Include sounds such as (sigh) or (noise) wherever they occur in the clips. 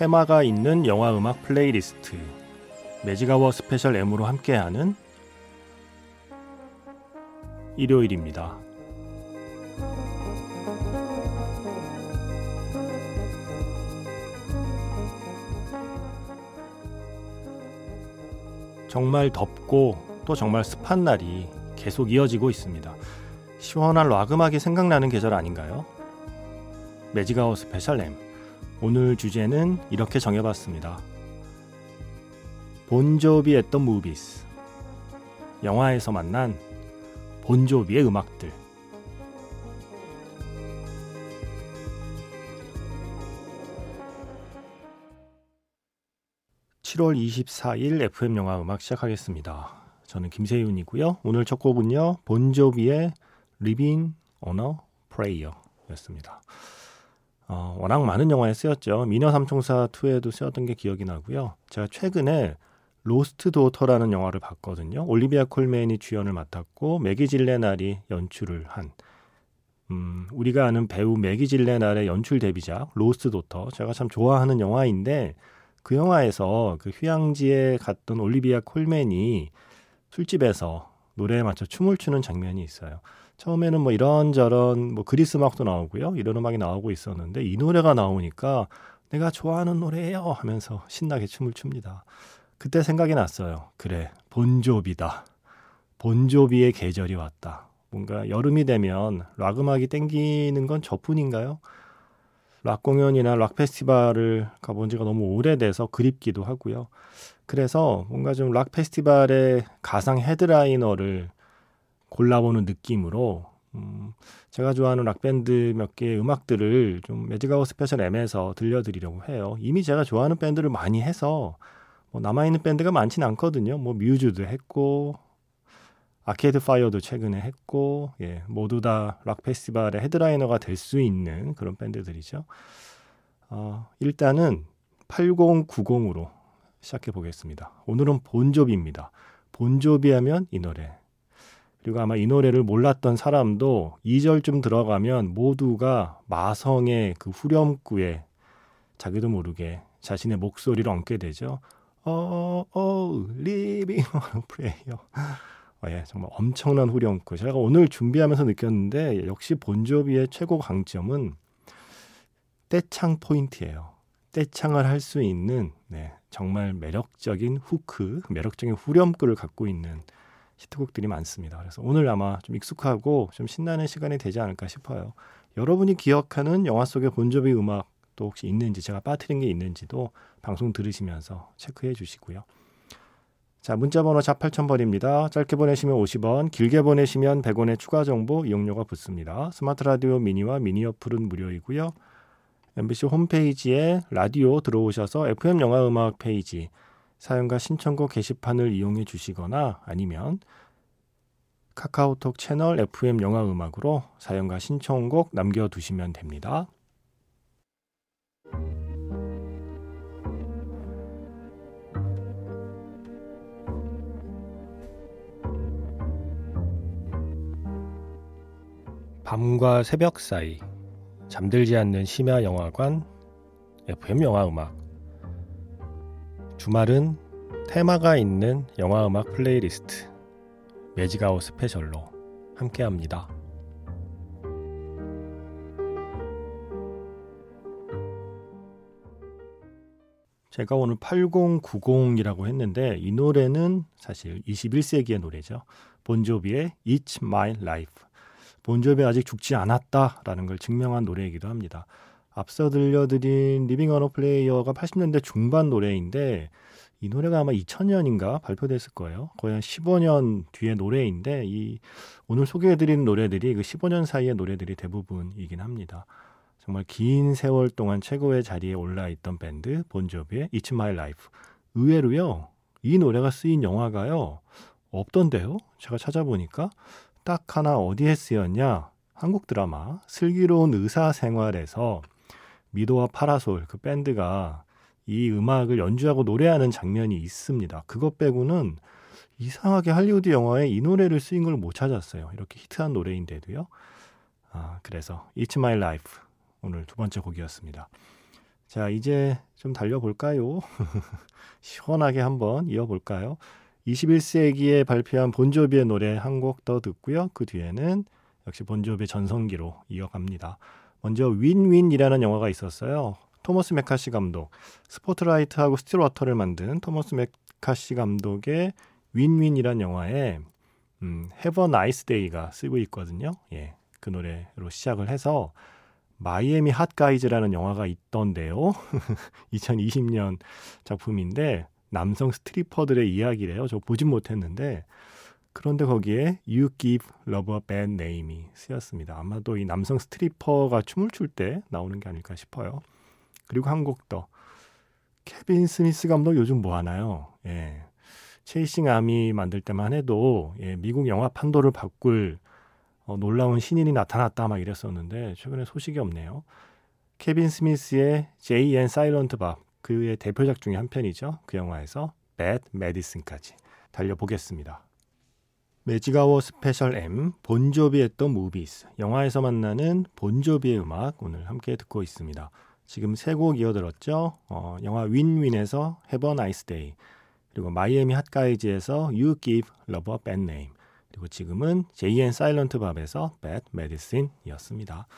테마가 있는 영화 음악 playlist Magic Hour Special M으로 함께하는 일요일입니다. 정말 덥고 또 정말 습한 날이 계속 이어지고 있습니다. 시원한 락 음악이 생각나는 계절 아닌가요? Magic Hour Special M 오늘 주제는 이렇게 정해봤습니다. 본조비 At the Movies 영화에서 만난 본조비의 음악들 7월 24일 FM 영화 음악 시작하겠습니다. 저는 김세윤이고요. 오늘 첫 곡은요. 본조비의 on a Prayer였습니다. 어, 워낙 많은 영화에 쓰였죠. 미녀 삼총사 2에도 쓰였던 게 기억이 나고요. 제가 최근에 로스트 도터라는 영화를 봤거든요. 올리비아 콜맨이 주연을 맡았고 매기 질레날이 연출을 한 음, 우리가 아는 배우 매기 질레날의 연출 데뷔작 로스트 도터 제가 참 좋아하는 영화인데 그 영화에서 그 휴양지에 갔던 올리비아 콜맨이 술집에서 노래에 맞춰 춤을 추는 장면이 있어요. 처음에는 뭐 이런저런 뭐 그리스 음악도 나오고요. 이런 음악이 나오고 있었는데 이 노래가 나오니까 내가 좋아하는 노래예요 하면서 신나게 춤을 춥니다. 그때 생각이 났어요. 그래, 본조비다. 본조비의 계절이 왔다. 뭔가 여름이 되면 락 음악이 땡기는 건 저뿐인가요? 락 공연이나 락 페스티벌을 가본 지가 너무 오래돼서 그립기도 하고요. 그래서 뭔가 좀 락 페스티벌의 가상 headliner를 골라보는 느낌으로 음, 제가 좋아하는 락밴드 몇 개의 음악들을 좀 Magic Hour Special M에서 들려드리려고 해요. 이미 제가 좋아하는 밴드를 많이 해서 뭐 남아있는 밴드가 많지는 않거든요. 뭐 뮤즈도 했고 아케이드 파이어도 최근에 했고 예, 모두 다 락 페스티벌의 headliner가 될 수 있는 그런 밴드들이죠. 어, 일단은 8090으로 시작해 보겠습니다. 오늘은 본조비입니다. 본조비 하면 이 노래 그리고 아마 이 노래를 몰랐던 사람도 2절쯤 들어가면 모두가 마성의 그 후렴구에 자기도 모르게 자신의 목소리를 얹게 되죠. 어, 어, Livin' Prayer. 어, 예, 정말 엄청난 후렴구. 제가 오늘 준비하면서 느꼈는데 역시 본조비의 최고 강점은 떼창 포인트예요. 떼창을 할 수 있는 네, 정말 매력적인 후크, 매력적인 후렴구를 갖고 있는 히트곡들이 많습니다. 그래서 오늘 아마 좀 익숙하고 좀 신나는 시간이 되지 않을까 싶어요. 여러분이 기억하는 영화 속의 본조비 음악도 혹시 있는지 제가 빠뜨린 게 있는지도 방송 들으시면서 체크해 주시고요. 자, 문자번호 자 8000번입니다. 짧게 보내시면 50원, 길게 보내시면 100원의 추가 정보 이용료가 붙습니다. 스마트 라디오 미니와 미니 어플은 무료이고요. MBC 홈페이지에 라디오 들어오셔서 FM 영화 음악 페이지 사연과 신청곡 게시판을 이용해 주시거나 아니면 카카오톡 채널 FM 영화 음악으로 사연과 신청곡 남겨 두시면 됩니다. 밤과 새벽 사이 잠들지 않는 심야 영화관 FM 영화 음악 주말은 테마가 있는 영화 음악 플레이리스트 Magic Hour 스페셜로 함께합니다. 제가 오늘 8090이라고 했는데 이 노래는 사실 21세기의 노래죠. 본조비의 It's My Life. 본조비 아직 죽지 않았다라는 걸 증명한 노래이기도 합니다. 앞서 들려드린 Livin' on a Prayer가 80년대 중반 노래인데 이 노래가 아마 2000년인가 발표됐을 거예요. 거의 한 15년 뒤의 노래인데 이 오늘 소개해드리는 노래들이 그 15년 사이의 노래들이 대부분이긴 합니다. 정말 긴 세월 동안 최고의 자리에 올라 있던 밴드 본조비의 It's My Life. 의외로요. 이 노래가 쓰인 영화가요. 없던데요. 제가 찾아보니까 딱 하나 어디에 쓰였냐? 한국 드라마 슬기로운 의사 생활에서 미도와 파라솔 그 밴드가 이 음악을 연주하고 노래하는 장면이 있습니다. 그것 빼고는 이상하게 할리우드 영화에 이 노래를 쓰인 걸 못 찾았어요. 이렇게 히트한 노래인데도요. 아, 그래서 It's My Life 오늘 두 번째 곡이었습니다. 자, 이제 좀 달려볼까요? (laughs) 시원하게 한번 이어볼까요? 21세기에 발표한 본조비의 노래 한 곡 더 듣고요. 그 뒤에는 역시 본조비의 전성기로 이어갑니다. 먼저 윈윈이라는 영화가 있었어요. 토머스 메카시 감독, 스포트라이트하고 스틸워터를 만든 토머스 메카시 감독의 윈윈이란 영화에 음, Have a Nice Day가 쓰고 있거든요. 예, 그 노래로 시작을 해서 마이애미 핫가이즈라는 영화가 있던데요. (laughs) 2020년 작품인데 남성 스트리퍼들의 이야기래요. 저 보진 못했는데 그런데 거기에 You Give Love a Bad Name이 쓰였습니다. 아마도 이 남성 스트리퍼가 춤을 출 때 나오는 게 아닐까 싶어요. 그리고 한 곡 더. 케빈 스미스 감독 요즘 뭐 하나요? 예. 체이싱 아미 만들 때만 해도 예, 미국 영화 판도를 바꿀 어, 놀라운 신인이 나타났다 막 이랬었는데 최근에 소식이 없네요. 케빈 스미스의 제이 앤 사일런트 밥 그의 대표작 중에 한 편이죠. 그 영화에서 Bad Medicine까지 달려보겠습니다. Magic Hour 스페셜 M 본조비 at the Movies 영화에서 만나는 본조비의 음악 오늘 함께 듣고 있습니다. 지금 세 곡 이어들었죠. 어, 영화 윈윈에서 Have a Nice Day 그리고 마이애미 핫가이즈에서 You Give Love a Bad Name 그리고 지금은 JN 사일런트 밥에서 Bad Medicine이었습니다.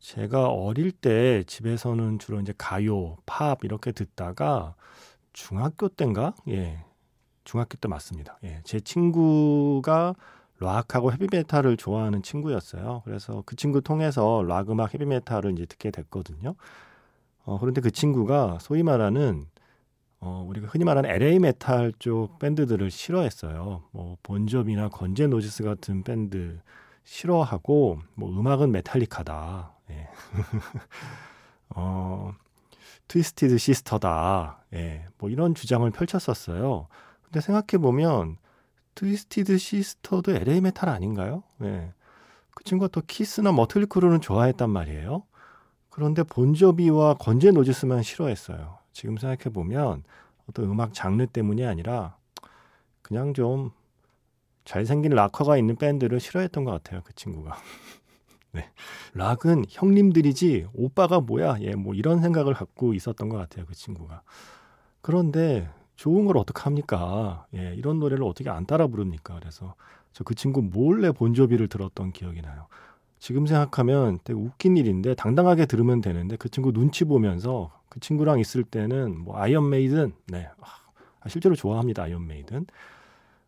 제가 어릴 때 집에서는 주로 이제 가요, 팝 이렇게 듣다가 중학교 때인가? 예. 중학교 때 맞습니다. 예. 제 친구가 락하고 헤비메탈을 좋아하는 친구였어요. 그래서 그 친구 통해서 락 음악 헤비메탈을 이제 듣게 됐거든요. 어, 그런데 그 친구가 소위 말하는 어, 우리가 흔히 말하는 LA 메탈 쪽 밴드들을 싫어했어요. 뭐 본조비나 건즈 앤 로지스 같은 밴드 싫어하고 뭐 음악은 메탈리카다. 예. (laughs) 어, 트위스티드 시스터다. 예. 뭐 이런 주장을 펼쳤었어요. 근데 생각해 보면 트위스티드 시스터도 LA 메탈 아닌가요? 예. 그 친구가 또 키스나 머틀리 크루는 좋아했단 말이에요. 그런데 본조비와 건제 노지스만 싫어했어요. 지금 생각해 보면 어떤 음악 장르 때문이 아니라 그냥 좀 잘생긴 락커가 있는 밴드를 싫어했던 것 같아요. 그 친구가. (laughs) 네. 락은 형님들이지 오빠가 뭐야? 예, 뭐 이런 생각을 갖고 있었던 것 같아요. 그 친구가. 그런데 좋은 걸 어떻게 합니까? 예, 이런 노래를 어떻게 안 따라 부릅니까? 그래서 저 그 친구 몰래 본조비를 들었던 기억이 나요. 지금 생각하면 되게 웃긴 일인데 당당하게 들으면 되는데 그 친구 눈치 보면서 그 친구랑 있을 때는 뭐 아이언 메이든 네 아, 실제로 좋아합니다 아이언 메이든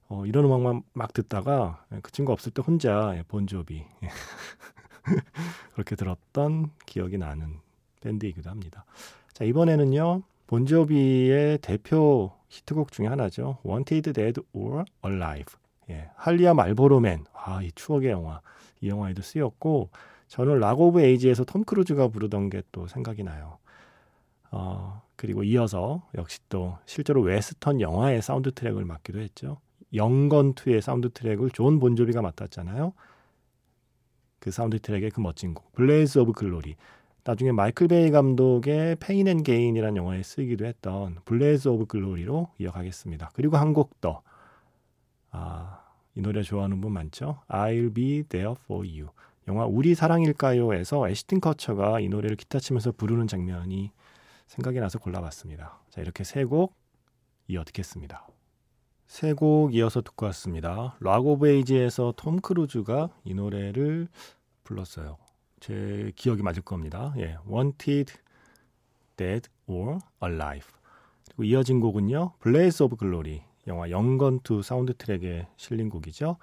어, 이런 음악만 막 듣다가 예, 그 친구 없을 때 혼자 예, 본조비 (laughs) 그렇게 들었던 기억이 나는 밴드이기도 합니다. 자 이번에는요 본조비의 대표 히트곡 중에 하나죠 Wanted Dead or Alive 예, 할리와 말보로맨 아 이 추억의 영화 이 영화에도 쓰였고 저는 락 오브 에이지에서 톰 크루즈가 부르던 게 또 생각이 나요. 어, 그리고 이어서 역시 또 실제로 웨스턴 영화의 사운드 트랙을 맡기도 했죠. 영건2의 사운드 트랙을 존 본조비가 맡았잖아요. 그 사운드 트랙의 그 멋진 곡, Blaze of Glory. 나중에 마이클 베이 감독의 페인 앤 게인이라는 영화에 쓰기도 했던 Blaze of Glory로 이어가겠습니다. 그리고 한 곡 더. 아, 이 노래 좋아하는 분 많죠? I'll be there for you. 영화 우리 사랑일까요에서 애시튼 커처가 이 노래를 기타 치면서 부르는 장면이 생각이 나서 골라봤습니다. 자, 이렇게 세 곡 이어 듣겠습니다. 세 곡 이어서 듣고 왔습니다. 락 오브 에이지에서 톰 크루즈가 이 노래를 불렀어요. 제 기억이 맞을 겁니다. 예, Wanted, Dead or Alive. 그리고 이어진 곡은요, Blaze of Glory. 영화 영건2 사운드 트랙에 실린 곡이죠.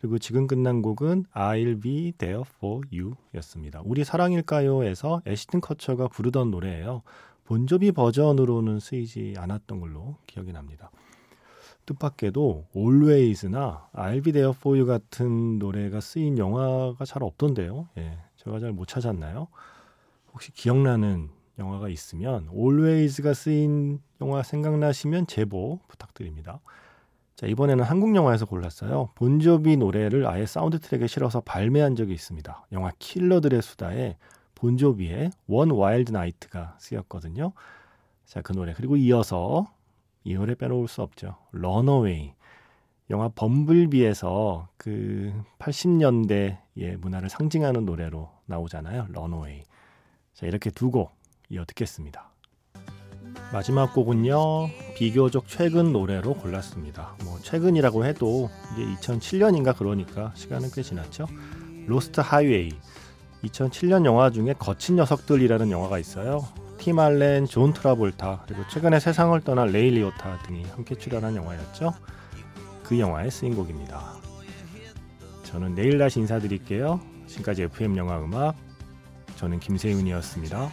그리고 지금 끝난 곡은 I'll be there for you 였습니다. 우리 사랑일까요에서 애시튼 커처가 부르던 노래예요. 본조비 버전으로는 쓰이지 않았던 걸로 기억이 납니다. 뜻밖에도 Always나 I'll be there for you 같은 노래가 쓰인 영화가 잘 없던데요. 예, 제가 잘 못 찾았나요? 혹시 기억나는 영화가 있으면 Always가 쓰인 영화 생각나시면 제보 부탁드립니다. 자, 이번에는 한국 영화에서 골랐어요. 본조비 노래를 아예 사운드 트랙에 실어서 발매한 적이 있습니다. 영화 킬러들의 수다에 본조비의 One Wild Night가 쓰였거든요. 자, 그 노래. 그리고 이어서 이 노래 빼놓을 수 없죠. Runaway. 영화 범블비에서 그 80년대의 문화를 상징하는 노래로 나오잖아요. Runaway. 자, 이렇게 두 곡 이어 듣겠습니다. 마지막 곡은요, 비교적 최근 노래로 골랐습니다. 뭐, 최근이라고 해도 이게 2007년인가 그러니까 시간은 꽤 지났죠. Lost Highway. 2007년 영화 중에 거친 녀석들이라는 영화가 있어요. 팀 알렌, 존 트라볼타, 그리고 최근에 세상을 떠난 레이 리오타 등이 함께 출연한 영화였죠. 그 영화의 쓰인 곡입니다. 저는 내일 다시 인사드릴게요. 지금까지 FM 영화 음악 저는 김세윤이었습니다.